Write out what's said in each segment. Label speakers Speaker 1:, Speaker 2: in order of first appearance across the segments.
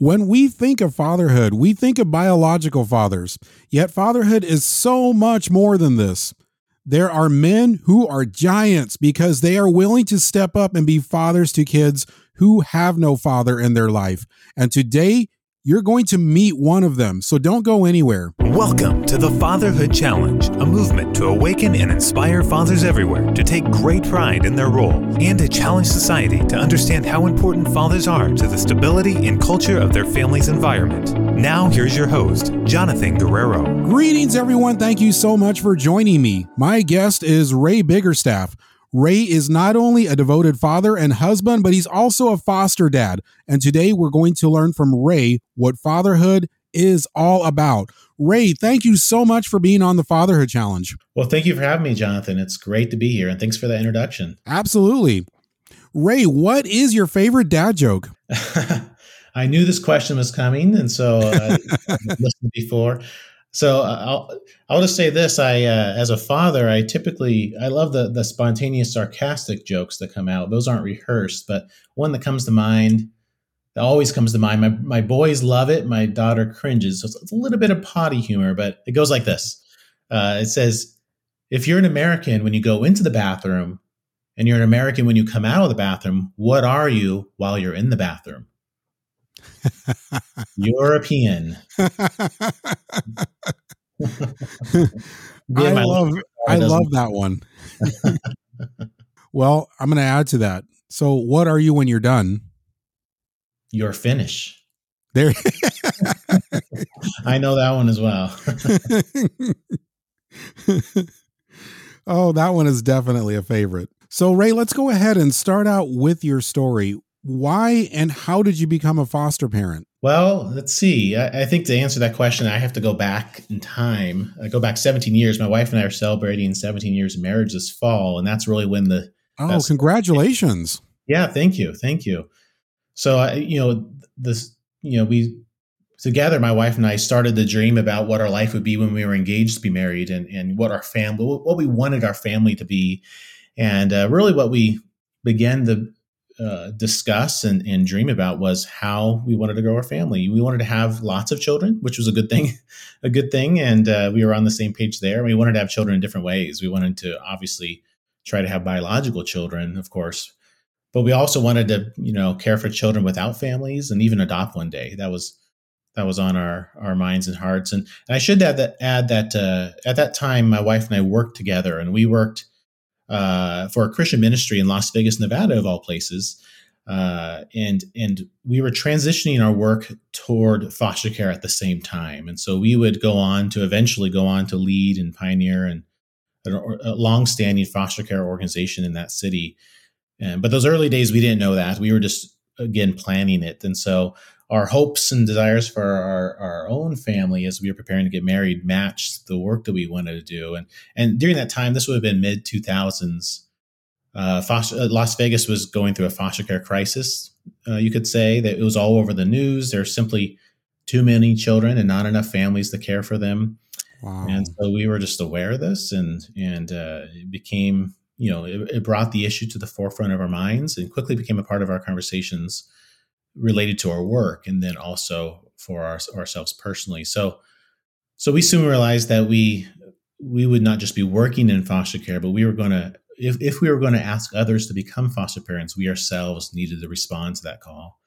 Speaker 1: When we think of fatherhood, we think of biological fathers, yet fatherhood is so much more than this. There are men who are giants because they are willing to step up and be fathers to kids who have no father in their life. And today, you're going to meet one of them, so don't go anywhere.
Speaker 2: Welcome to the Fatherhood Challenge, a movement to awaken and inspire fathers everywhere to take great pride in their role and to challenge society to understand how important fathers are to the stability and culture of their family's environment. Now, here's your host, Jonathan Guerrero.
Speaker 1: Greetings, everyone. Thank you so much for joining me. My guest is Ray Biggerstaff. Ray is not only a devoted father and husband, but he's also a foster dad. And today we're going to learn from Ray what fatherhood is all about. Ray, thank you so much for being on the Fatherhood Challenge.
Speaker 3: Well, thank you for having me, Jonathan. It's great to be here, and thanks for that introduction.
Speaker 1: Absolutely. Ray, what is your favorite dad joke?
Speaker 3: I knew this question was coming, and so uh, I listened before. So uh, I'll I'll just say this: I uh, as a father, I typically I love the the spontaneous, sarcastic jokes that come out. Those aren't rehearsed, but one that comes to mind that always comes to mind. My my boys love it. My daughter cringes. So it's, it's a little bit of potty humor, but it goes like this: uh, It says, "If you're an American when you go into the bathroom, and you're an American when you come out of the bathroom, what are you while you're in the bathroom?" European.
Speaker 1: I love I love that one. well, I'm going to add to that. So, what are you when you're done?
Speaker 3: You're finish.
Speaker 1: There.
Speaker 3: I know that one as well.
Speaker 1: oh, that one is definitely a favorite. So, Ray, let's go ahead and start out with your story why and how did you become a foster parent?
Speaker 3: Well, let's see. I, I, think to answer that question, I have to go back in time. I go back 17 years. My wife and I are celebrating 17 years of marriage this fall, and that's really when the
Speaker 1: oh, congratulations!
Speaker 3: Yeah, thank you, thank you. So, I, you know, this, you know, we together, my wife and I started the dream about what our life would be when we were engaged to be married, and and what our family, what we wanted our family to be, and uh, really what we began the uh, discuss and, and dream about was how we wanted to grow our family. We wanted to have lots of children, which was a good thing, a good thing, and uh, we were on the same page there. We wanted to have children in different ways. We wanted to obviously try to have biological children, of course, but we also wanted to, you know, care for children without families and even adopt one day. That was that was on our our minds and hearts. And, and I should add that add that uh, at that time, my wife and I worked together, and we worked uh, for a Christian ministry in Las Vegas, Nevada, of all places. Uh, and and we were transitioning our work toward foster care at the same time, and so we would go on to eventually go on to lead and pioneer and a, long-standing foster care organization in that city. And, but those early days, we didn't know that. We were just again planning it, and so our hopes and desires for our, our own family as we were preparing to get married matched the work that we wanted to do. And and during that time, this would have been mid two thousands. Uh, foster, uh, Las Vegas was going through a foster care crisis. Uh, you could say that it was all over the news. There's simply too many children and not enough families to care for them. Wow. And so we were just aware of this, and and uh, it became you know it, it brought the issue to the forefront of our minds, and quickly became a part of our conversations related to our work and then also for our, ourselves personally. So, so we soon realized that we we would not just be working in foster care, but we were going to if if we were going to ask others to become foster parents, we ourselves needed to respond to that call.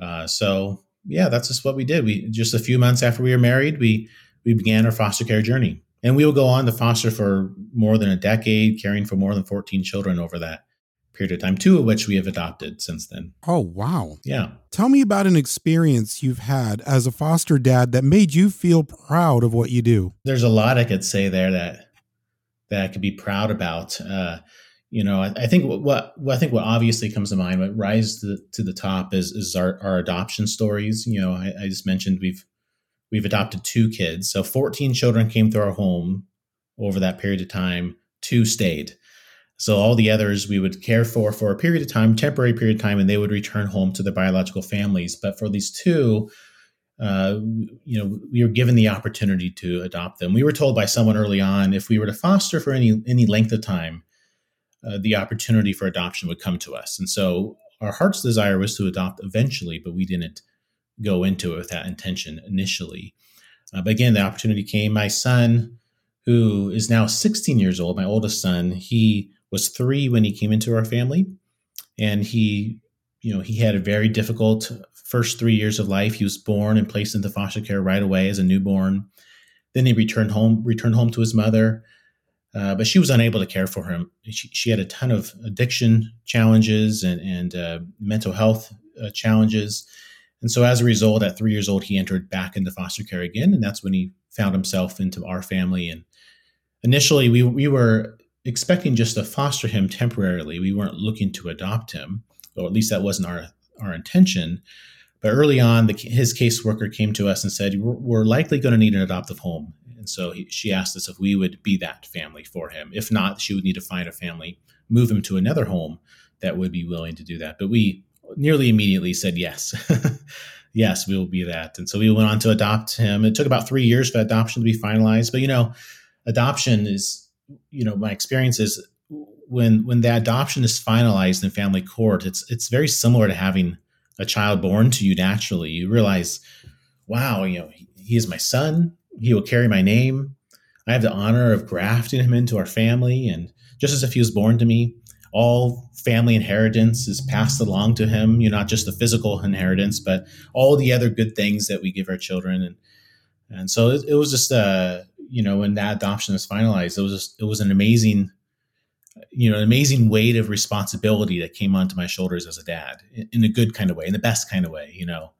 Speaker 3: Uh, so yeah, that's just what we did. We just a few months after we were married, we we began our foster care journey, and we will go on to foster for more than a decade, caring for more than fourteen children over that period of time, two of which we have adopted since then.
Speaker 1: Oh, wow.
Speaker 3: Yeah.
Speaker 1: Tell me about an experience you've had as a foster dad that made you feel proud of what you do.
Speaker 3: There's a lot I could say there that that I could be proud about. Uh, you know, I, I think what, what, I think what obviously comes to mind, what rises to, to the top is is our, our adoption stories. You know, I, I just mentioned we've we've adopted two kids, so 14 children came through our home over that period of time. Two stayed. So all the others we would care for for a period of time, temporary period of time, and they would return home to their biological families. But for these two, uh, you know, we were given the opportunity to adopt them. We were told by someone early on if we were to foster for any any length of time, uh, the opportunity for adoption would come to us. And so our heart's desire was to adopt eventually, but we didn't go into it with that intention initially. Uh, but again, the opportunity came. My son, who is now 16 years old, my oldest son, he was three when he came into our family, and he, you know, he had a very difficult first three years of life. He was born and placed into foster care right away as a newborn. Then he returned home, returned home to his mother, uh, but she was unable to care for him. She, she had a ton of addiction challenges and, and uh, mental health uh, challenges. And so as a result, at three years old, he entered back into foster care again. And that's when he found himself into our family. And initially, we, we were expecting just to foster him temporarily. We weren't looking to adopt him, or at least that wasn't our, our intention. But early on, the, his caseworker came to us and said, We're, we're likely going to need an adoptive home. And so he, she asked us if we would be that family for him. If not, she would need to find a family, move him to another home that would be willing to do that. But we nearly immediately said yes. yes, we will be that. And so we went on to adopt him. It took about three years for adoption to be finalized. But, you know, adoption is, you know, my experience is when when the adoption is finalized in family court, it's it's very similar to having a child born to you naturally. You realize, wow, you know, he, he is my son. He will carry my name. I have the honor of grafting him into our family. And just as if he was born to me, all family inheritance is passed along to him. You know, not just the physical inheritance, but all the other good things that we give our children. And and so it, it was just uh, you know, when that adoption was finalized, it was just, it was an amazing you know, an amazing weight of responsibility that came onto my shoulders as a dad in, in a good kind of way, in the best kind of way, you know.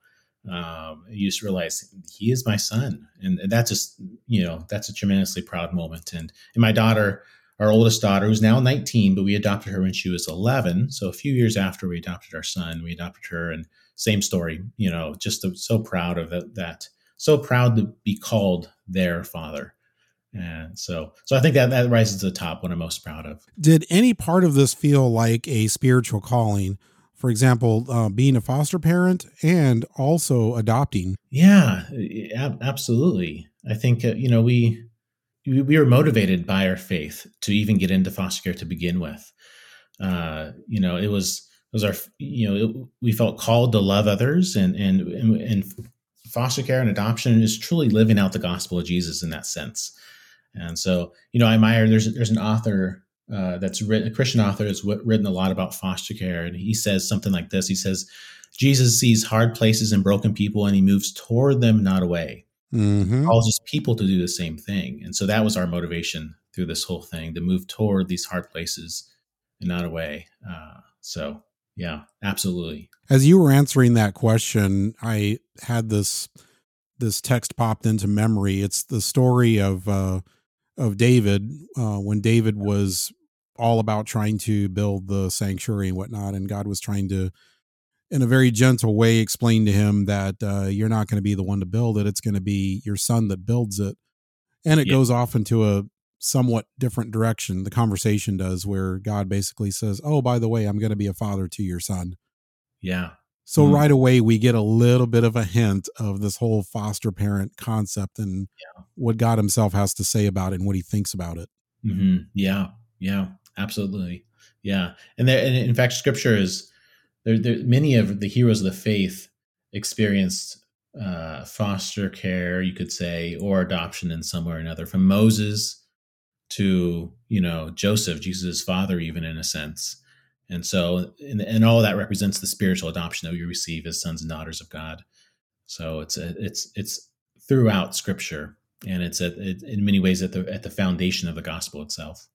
Speaker 3: Um, you just realize he is my son. And, that's just, you know, that's a tremendously proud moment. And, and my daughter, our oldest daughter, who's now 19, but we adopted her when she was 11. So a few years after we adopted our son, we adopted her and same story, you know, just so proud of that, that so proud to be called their father. And so, so I think that that rises to the top. What I'm most proud of.
Speaker 1: Did any part of this feel like a spiritual calling? For example, uh, being a foster parent and also adopting.
Speaker 3: Yeah, absolutely. I think uh, you know we, we we were motivated by our faith to even get into foster care to begin with. Uh, you know, it was it was our you know it, we felt called to love others and and and, and foster care and adoption is truly living out the gospel of Jesus in that sense. And so, you know, I admire there's there's an author uh, that's written, a Christian author has written a lot about foster care, and he says something like this. He says, "Jesus sees hard places and broken people, and he moves toward them, not away." Mm-hmm. Calls people to do the same thing, and so that was our motivation through this whole thing to move toward these hard places and not away. Uh, so, yeah, absolutely.
Speaker 1: As you were answering that question, I had this this text popped into memory. It's the story of uh, of David uh, when David was all about trying to build the sanctuary and whatnot, and God was trying to, in a very gentle way, explain to him that uh, you're not going to be the one to build it; it's going to be your son that builds it. And it yeah. goes off into a somewhat different direction. The conversation does, where God basically says, "Oh, by the way, I'm going to be a father to your son."
Speaker 3: Yeah,
Speaker 1: so mm-hmm. right away we get a little bit of a hint of this whole foster parent concept and yeah. what God Himself has to say about it and what He thinks about it.
Speaker 3: Mm-hmm. Yeah, yeah, absolutely, yeah. And there, and in fact, Scripture is there. There, many of the heroes of the faith experienced uh, foster care, you could say, or adoption in some way or another. From Moses to you know Joseph, Jesus' father, even in a sense and so, and, and all that represents the spiritual adoption that we receive as sons and daughters of God. So it's a, it's it's throughout Scripture, and it's it, in many ways at the at the foundation of the gospel itself.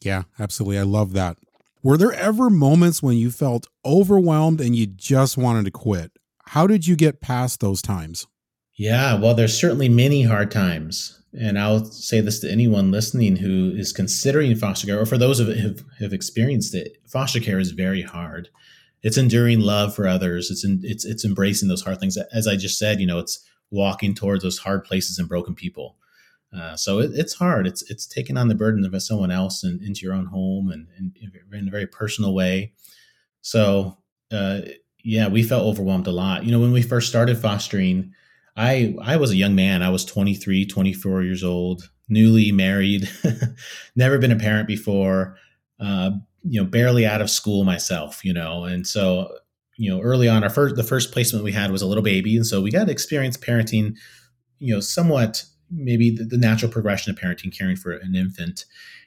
Speaker 1: Yeah, absolutely. I love that. Were there ever moments when you felt overwhelmed and you just wanted to quit? How did you get past those times?
Speaker 3: Yeah, well, there's certainly many hard times and I'll say this to anyone listening who is considering foster care, or for those who have, have experienced it, foster care is very hard. It's enduring love for others. It's in, it's it's embracing those hard things. As I just said, you know, it's walking towards those hard places and broken people. Uh, so it, it's hard. It's it's taking on the burden of someone else and into your own home and, and in a very personal way. So uh, yeah, we felt overwhelmed a lot. You know, when we first started fostering I I was a young man. I was 23, 24 years old, newly married, never been a parent before, uh, you know, barely out of school myself, you know. And so, you know, early on, our first the first placement we had was a little baby, and so we got to experience parenting, you know, somewhat maybe the, the natural progression of parenting, caring for an infant,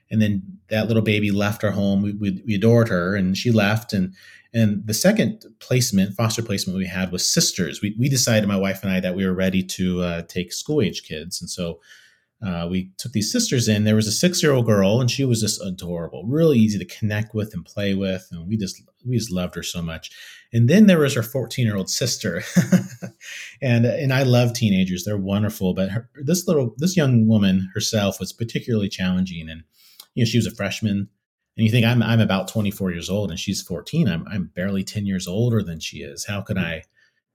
Speaker 3: and then that little baby left our home. We, we, we adored her, and she left, and and the second placement, foster placement we had was sisters. We, we decided, my wife and I, that we were ready to uh, take school age kids. And so uh, we took these sisters in. There was a six year old girl, and she was just adorable, really easy to connect with and play with. And we just, we just loved her so much. And then there was her 14 year old sister. and, and I love teenagers. They're wonderful. But her, this little, this young woman herself was particularly challenging. And, you know, she was a freshman and you think I'm I'm about 24 years old and she's 14. I'm I'm barely 10 years older than she is. How could I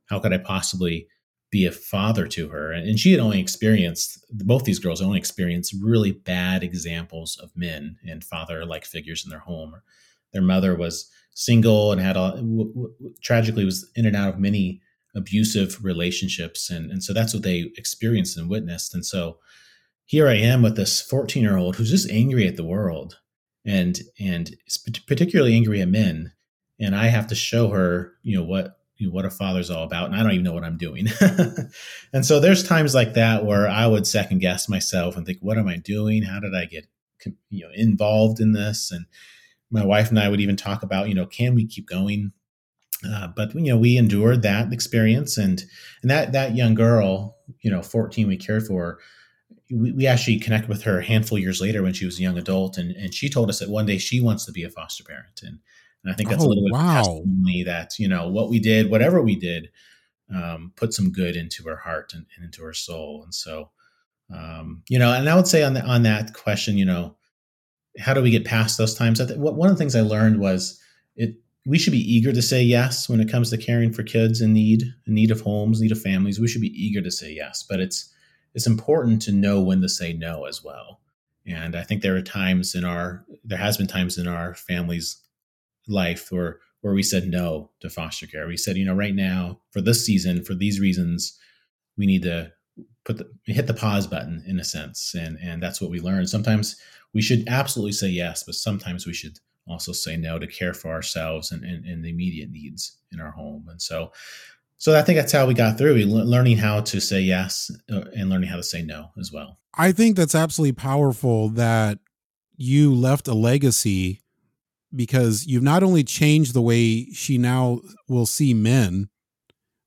Speaker 3: how could I possibly be a father to her? And, and she had only experienced both these girls only experienced really bad examples of men and father like figures in their home. Their mother was single and had a w- w- tragically was in and out of many abusive relationships and and so that's what they experienced and witnessed and so here I am with this 14 year old who's just angry at the world and and particularly angry at men and i have to show her you know what you know, what a father's all about and i don't even know what i'm doing. And so there's times like that where i would second guess myself and think what am i doing? How did i get you know involved in this? And my wife and i would even talk about you know can we keep going? Uh, but you know we endured that experience and and that that young girl you know 14 we cared for we, we actually connected with her a handful of years later when she was a young adult, and, and she told us that one day she wants to be a foster parent, and, and I think that's oh, a little bit wow. testimony that you know what we did, whatever we did, um, put some good into her heart and, and into her soul, and so um, you know, and I would say on the, on that question, you know, how do we get past those times? I think one of the things I learned was it we should be eager to say yes when it comes to caring for kids in need, in need of homes, need of families. We should be eager to say yes, but it's it's important to know when to say no as well. And I think there are times in our there has been times in our family's life where where we said no to foster care. We said, you know, right now for this season, for these reasons, we need to put the hit the pause button in a sense. And and that's what we learned. Sometimes we should absolutely say yes, but sometimes we should also say no to care for ourselves and, and, and the immediate needs in our home. And so so I think that's how we got through. We learning how to say yes uh, and learning how to say no as well.
Speaker 1: I think that's absolutely powerful that you left a legacy because you've not only changed the way she now will see men,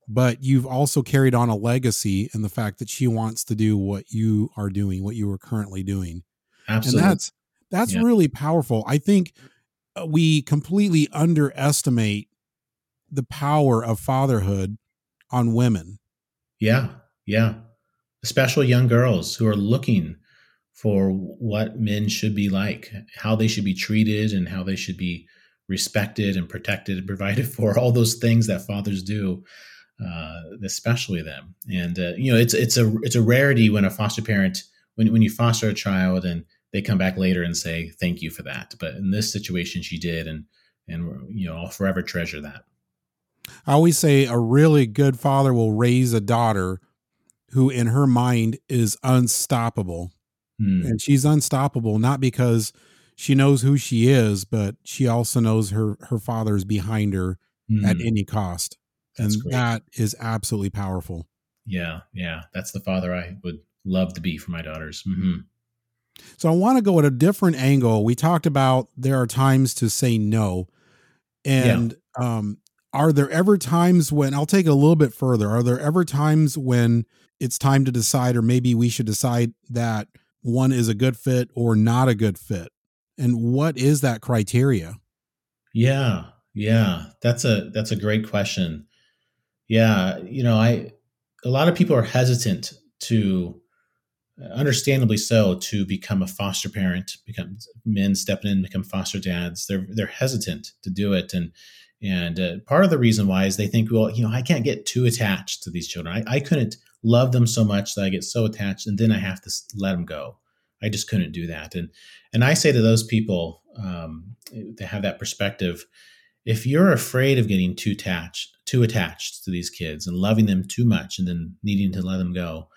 Speaker 1: but you've also carried on a legacy in the fact that she wants to do what you are doing, what you are currently doing.
Speaker 3: Absolutely.
Speaker 1: And that's that's yeah. really powerful. I think uh, we completely underestimate the power of fatherhood on women.
Speaker 3: Yeah, yeah. Especially young girls who are looking for what men should be like, how they should be treated, and how they should be respected and protected and provided for. All those things that fathers do, uh, especially them. And uh, you know, it's it's a it's a rarity when a foster parent when when you foster a child and they come back later and say thank you for that. But in this situation, she did, and and you know, I'll forever treasure that.
Speaker 1: I always say a really good father will raise a daughter who, in her mind, is unstoppable. Mm. And she's unstoppable not because she knows who she is, but she also knows her her father's behind her mm. at hmm. any cost. That's and great. that is absolutely powerful.
Speaker 3: Yeah, yeah, that's the father I would love to be for my daughters. Mm-hmm.
Speaker 1: So I want to go at a different angle. We talked about there are times to say no, and yeah. um, are there ever times when I'll take it a little bit further? Are there ever times when it's time to decide, or maybe we should decide that one is a good fit or not a good fit? And what is that criteria?
Speaker 3: Yeah, yeah, that's a that's a great question. Yeah, you know, I a lot of people are hesitant to understandably so to become a foster parent become men stepping in become foster dads they're they're hesitant to do it and and uh, part of the reason why is they think, well, you know, I can't get too attached to these children. I, I couldn't love them so much that I get so attached and then I have to let them go. I just couldn't do that. And and I say to those people um, to have that perspective, if you're afraid of getting too attached, too attached to these kids and loving them too much and then needing to let them go,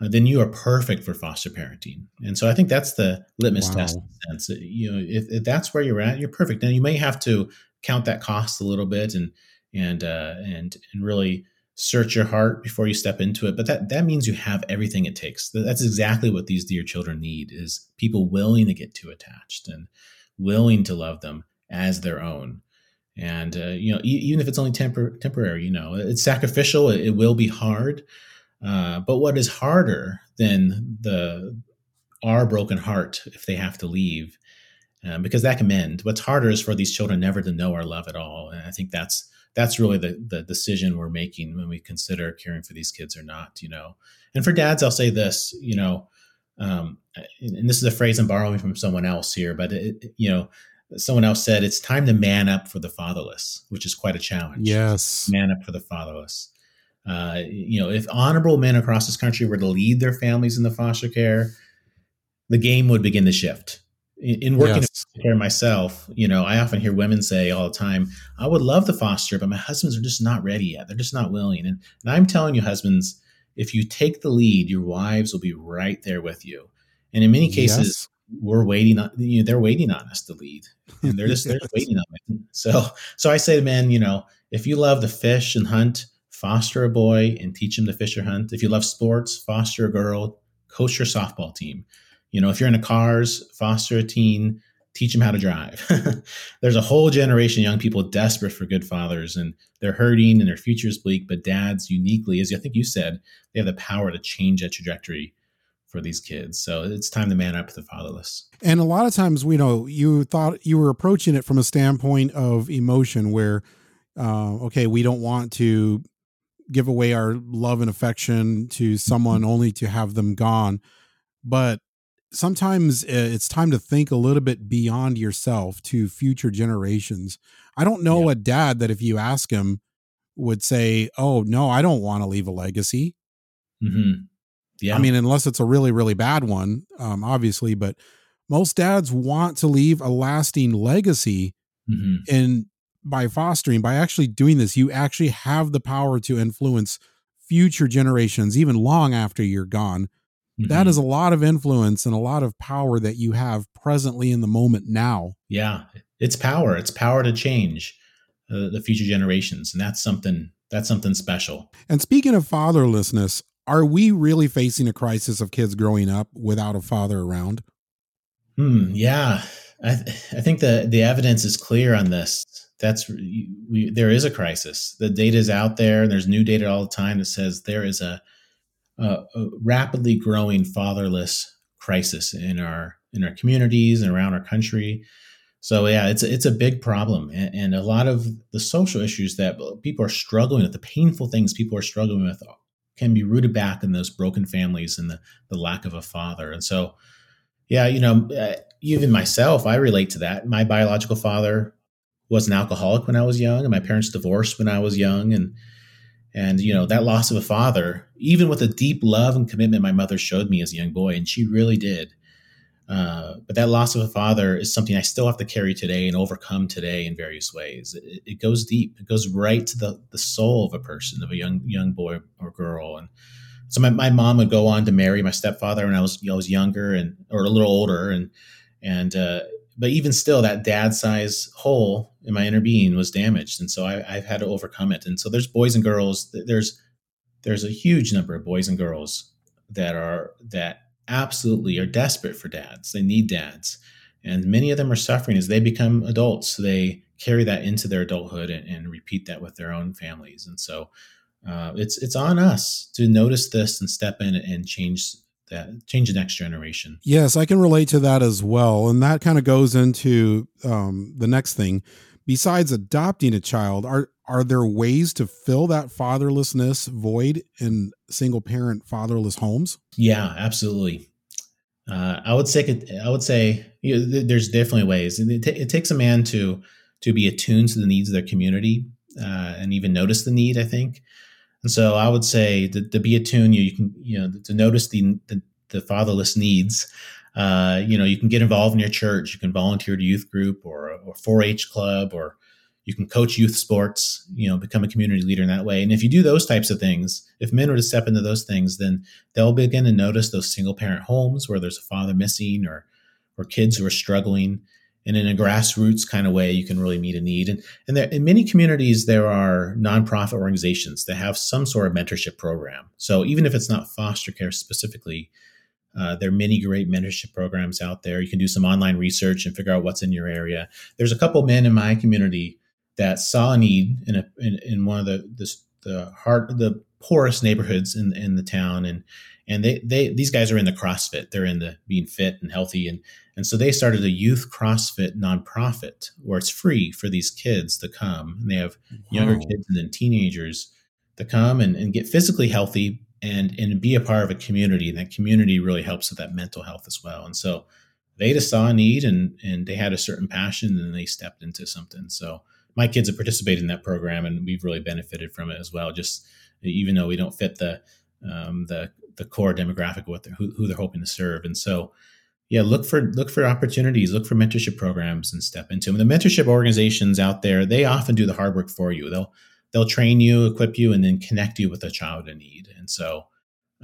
Speaker 3: uh, then you are perfect for foster parenting. And so I think that's the litmus wow. test. Sense. You know, if, if, that's where you're at, you're perfect. Now you may have to count that cost a little bit and and uh, and and really search your heart before you step into it. But that that means you have everything it takes. That's exactly what these dear children need: is people willing to get too attached and willing to love them as their own. And uh, you know, e- even if it's only tempor- temporary, you know, it's sacrificial. It, it will be hard. Uh, but what is harder than the our broken heart if they have to leave um, because that can mend. What's harder is for these children never to know our love at all, and I think that's that's really the the decision we're making when we consider caring for these kids or not. You know, and for dads, I'll say this. You know, um, and this is a phrase I'm borrowing from someone else here, but it, you know, someone else said it's time to man up for the fatherless, which is quite a challenge.
Speaker 1: Yes,
Speaker 3: man up for the fatherless. Uh, you know, if honorable men across this country were to lead their families in the foster care, the game would begin to shift in, in working yes. care myself, you know, I often hear women say all the time, I would love to foster, but my husbands are just not ready yet. They're just not willing. And, and I'm telling you, husbands, if you take the lead, your wives will be right there with you. And in many cases, yes. we're waiting on you know, they're waiting on us to lead. And they're just they're waiting on me. So so I say to men, you know, if you love to fish and hunt, foster a boy and teach him to fish or hunt. If you love sports, foster a girl, coach your softball team. You know, if you're in into cars, foster a teen, teach them how to drive. There's a whole generation of young people desperate for good fathers and they're hurting and their future is bleak. But dads, uniquely, as I think you said, they have the power to change that trajectory for these kids. So it's time to man up the fatherless.
Speaker 1: And a lot of times, we know, you thought you were approaching it from a standpoint of emotion where, uh, okay, we don't want to give away our love and affection to someone only to have them gone. But sometimes uh, it's time to think a little bit beyond yourself to future generations. I don't know yeah. a dad that if you ask him would say, "Oh no, I don't want to leave a legacy."
Speaker 3: Mm-hmm.
Speaker 1: Yeah, I mean, unless it's a really really bad one, um, obviously. But most dads want to leave a lasting legacy, mm-hmm. and by fostering, by actually doing this, you actually have the power to influence future generations, even long after you're gone Mm-hmm. That is a lot of influence and a lot of power that you have presently in the moment now.
Speaker 3: Yeah, it's power. It's power to change uh, the future generations, and that's something that's something special.
Speaker 1: And speaking of fatherlessness, are we really facing a crisis of kids growing up without a father around?
Speaker 3: Hmm. Yeah, I, th- I think the the evidence is clear on this. That's we, there is a crisis. The data is out there, and there's new data all the time that says there is a a rapidly growing fatherless crisis in our in our communities and around our country. So yeah, it's it's a big problem, and, and, a lot of the social issues that people are struggling with, the painful things people are struggling with, can be rooted back in those broken families and the the lack of a father. And so, yeah, you know, uh, even myself, I relate to that. My biological father was an alcoholic when I was young, and my parents divorced when I was young, and and you know that loss of a father even with the deep love and commitment my mother showed me as a young boy and she really did uh, but that loss of a father is something i still have to carry today and overcome today in various ways. It, it goes deep. It goes right to the, the soul of a person of a young young boy or girl. And so my, my mom would go on to marry my stepfather when i was I was younger and or a little older. And and uh, but even still, that dad size hole in my inner being was damaged, and so I, have had to overcome it. And so there's boys and girls. There's there's a huge number of boys and girls that are that absolutely are desperate for dads. They need dads, and many of them are suffering as they become adults. They carry that into their adulthood and, and repeat that with their own families. And so uh, it's it's on us to notice this and step in and change that change the next generation.
Speaker 1: Yes, I can relate to that as well, and that kind of goes into um, the next thing. Besides adopting a child, are are there ways to fill that fatherlessness void in single parent fatherless homes?
Speaker 3: Yeah, absolutely. Uh, I would say I would say you know, there's definitely ways. It, t- it, takes a man to to be attuned to the needs of their community uh, and even notice the need. I think and so I would say to, to be attuned, you, you can, you know, to notice the, the, the fatherless needs. Uh, you know, you can get involved in your church. You can volunteer to youth group or or 4-H club, or you can coach youth sports. You know, become a community leader in that way. And if you do those types of things, if men were to step into those things, then they'll begin to notice those single parent homes where there's a father missing, or or kids who are struggling, and in a grassroots kind of way, you can really meet a need. And, and there, in many communities, there are nonprofit organizations that have some sort of mentorship program. So even if it's not foster care specifically, uh, there are many great mentorship programs out there. You can do some online research and figure out what's in your area. There's a couple men in my community that saw a need in a in, in one of the the, the hard the poorest neighborhoods in in the town, and and they they these guys are in the CrossFit. They're in the being fit and healthy, and and so they started a youth CrossFit nonprofit where it's free for these kids to come. And they have younger kids and then teenagers to come and, and get physically healthy and and be a part of a community. And that community really helps with that mental health as well. And so they just saw a need and and they had a certain passion and they stepped into something. So my kids have participated in that program and we've really benefited from it as well. Just even though we don't fit the um, the the core demographic what who, who they're hoping to serve. And so yeah, look for look for opportunities, look for mentorship programs and step into them. The mentorship organizations out there, they often do the hard work for you. They'll they'll train you, equip you, and then connect you with a child in need. And so,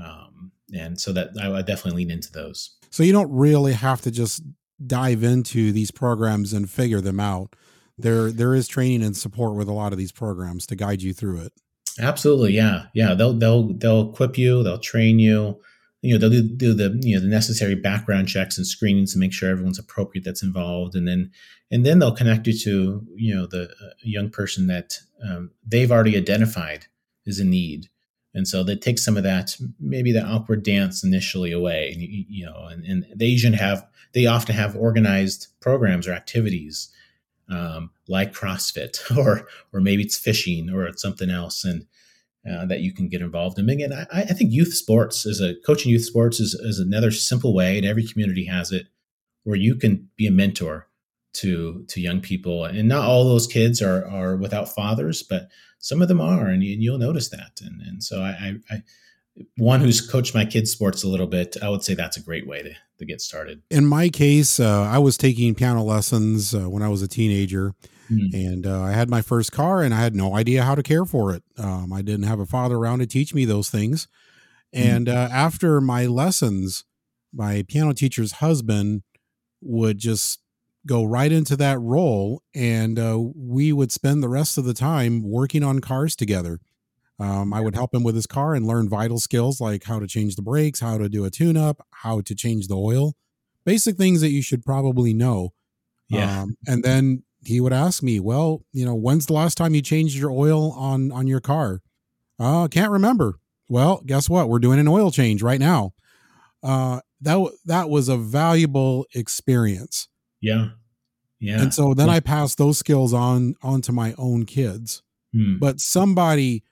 Speaker 3: um, and so that I would definitely lean into those.
Speaker 1: So you don't really have to just dive into these programs and figure them out. There there is training and support with a lot of these programs to guide you through it.
Speaker 3: Absolutely, yeah, yeah. They'll they'll they'll equip you, they'll train you you know they'll do, do, the you know the necessary background checks and screenings to make sure everyone's appropriate that's involved. And then and then they'll connect you to you know the uh, young person that um, they've already identified is a need. And so they take some of that maybe the awkward dance initially away and you, you know and, and they usually have they often have organized programs or activities um, like CrossFit or or maybe it's fishing or it's something else. And uh, that you can get involved in. Again, I, I, think youth sports is a coaching youth sports is, is another simple way, and every community has it, where you can be a mentor to to young people. And not all those kids are are without fathers, but some of them are, and, you, will notice that. And and so I, I, I one who's coached my kids sports a little bit, I would say that's a great way to, to get started.
Speaker 1: In my case, uh, I was taking piano lessons uh, when I was a teenager Mm. And uh, I had my first car and I had no idea how to care for it. Um, I didn't have a father around to teach me those things. Mm. And uh, after my lessons, my piano teacher's husband would just go right into that role. And uh, we would spend the rest of the time working on cars together. Um, I would help him with his car and learn vital skills like how to change the brakes, how to do a tune up, how to change the oil, basic things that you should probably know. Yeah. Um, and then he would ask me, "Well, you know, when's the last time you changed your oil on on your car?" Uh, can't remember. Well, guess what? We're doing an oil change right now. Uh, that that was a valuable experience.
Speaker 3: Yeah, yeah.
Speaker 1: And so then. I passed those skills on onto my own kids. Hmm. But somebody,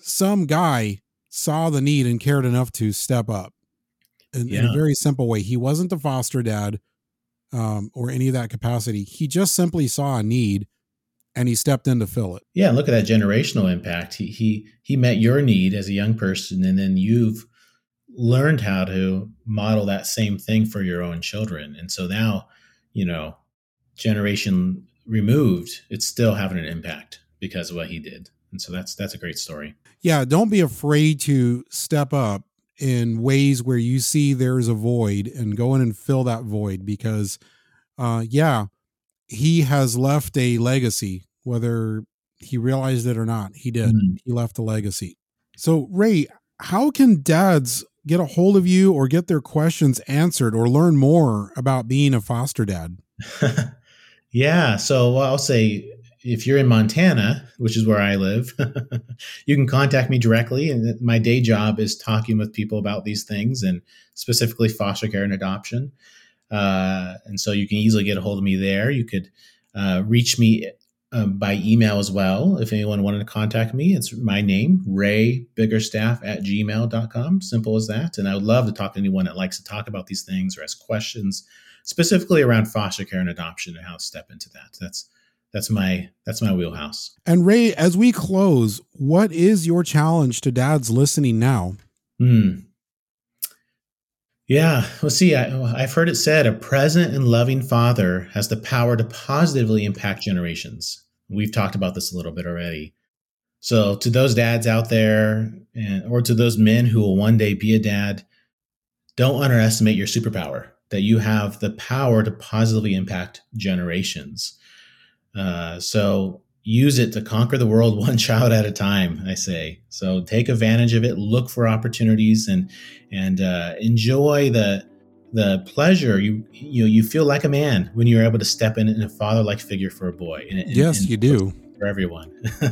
Speaker 1: some guy saw the need and cared enough to step up in, yeah. in a very simple way. He wasn't the foster dad um, or any of that capacity. He just simply saw a need and he stepped in to fill it.
Speaker 3: Yeah, look at that generational impact. He he he met your need as a young person, and then you've learned how to model that same thing for your own children. And so now, you know, generation removed, it's still having an impact because of what he did. And so that's that's a great story.
Speaker 1: Yeah, don't be afraid to step up in ways where you see there's a void and go in and fill that void because uh yeah he has left a legacy whether he realized it or not he did. Mm-hmm. he left a legacy. So ray how can dads get a hold of you or get their questions answered or learn more about being a foster dad?
Speaker 3: Yeah so i'll say if you're in Montana, which is where I live, you can contact me directly. And my day job is talking with people about these things and specifically foster care and adoption. Uh, and so you can easily get a hold of me there. You could uh, reach me um, by email as well. If anyone wanted to contact me, it's my name, Ray Biggerstaff at gmail.com. Simple as that. And I would love to talk to anyone that likes to talk about these things or ask questions specifically around foster care and adoption and how to step into that. That's that's my that's my wheelhouse.
Speaker 1: And Ray, as we close, what is your challenge to dads listening now?
Speaker 3: Hmm. Yeah, well, see, I, have heard it said a present and loving father has the power to positively impact generations. We've talked about this a little bit already. So, to those dads out there, and, or to those men who will one day be a dad, don't underestimate your superpower. that you have the power to positively impact generations. Uh, so use it to conquer the world one child at a time. I say so. Take advantage of it. Look for opportunities and and uh, enjoy the the pleasure you you know you feel like a man when you're able to step in in a father like figure for a boy. And, and,
Speaker 1: yes,
Speaker 3: and
Speaker 1: you do
Speaker 3: for everyone.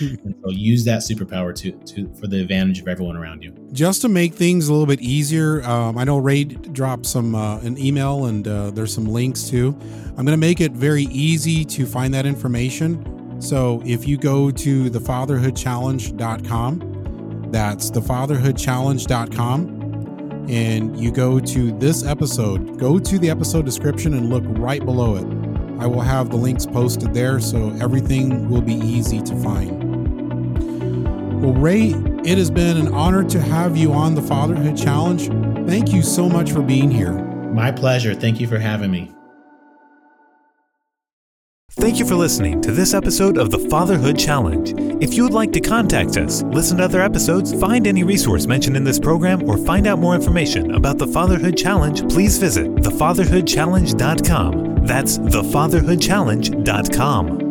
Speaker 3: and so use that superpower to, to for the advantage of everyone around you.
Speaker 1: Just to make things a little bit easier, um, I know Ray dropped some uh, an email and uh, there's some links too. I'm going to make it very easy to find that information. So if you go to thefatherhoodchallenge.com, that's thefatherhoodchallenge.com, and you go to this episode, go to the episode description and look right below it I will have the links posted there so everything will be easy to find. Well, Ray, it has been an honor to have you on the Fatherhood Challenge. Thank you so much for being here.
Speaker 3: My pleasure. Thank you for having me.
Speaker 2: Thank you for listening to this episode of the Fatherhood Challenge. If you would like to contact us, listen to other episodes, find any resource mentioned in this program, or find out more information about the Fatherhood Challenge, please visit thefatherhoodchallenge.com. That's thefatherhoodchallenge.com.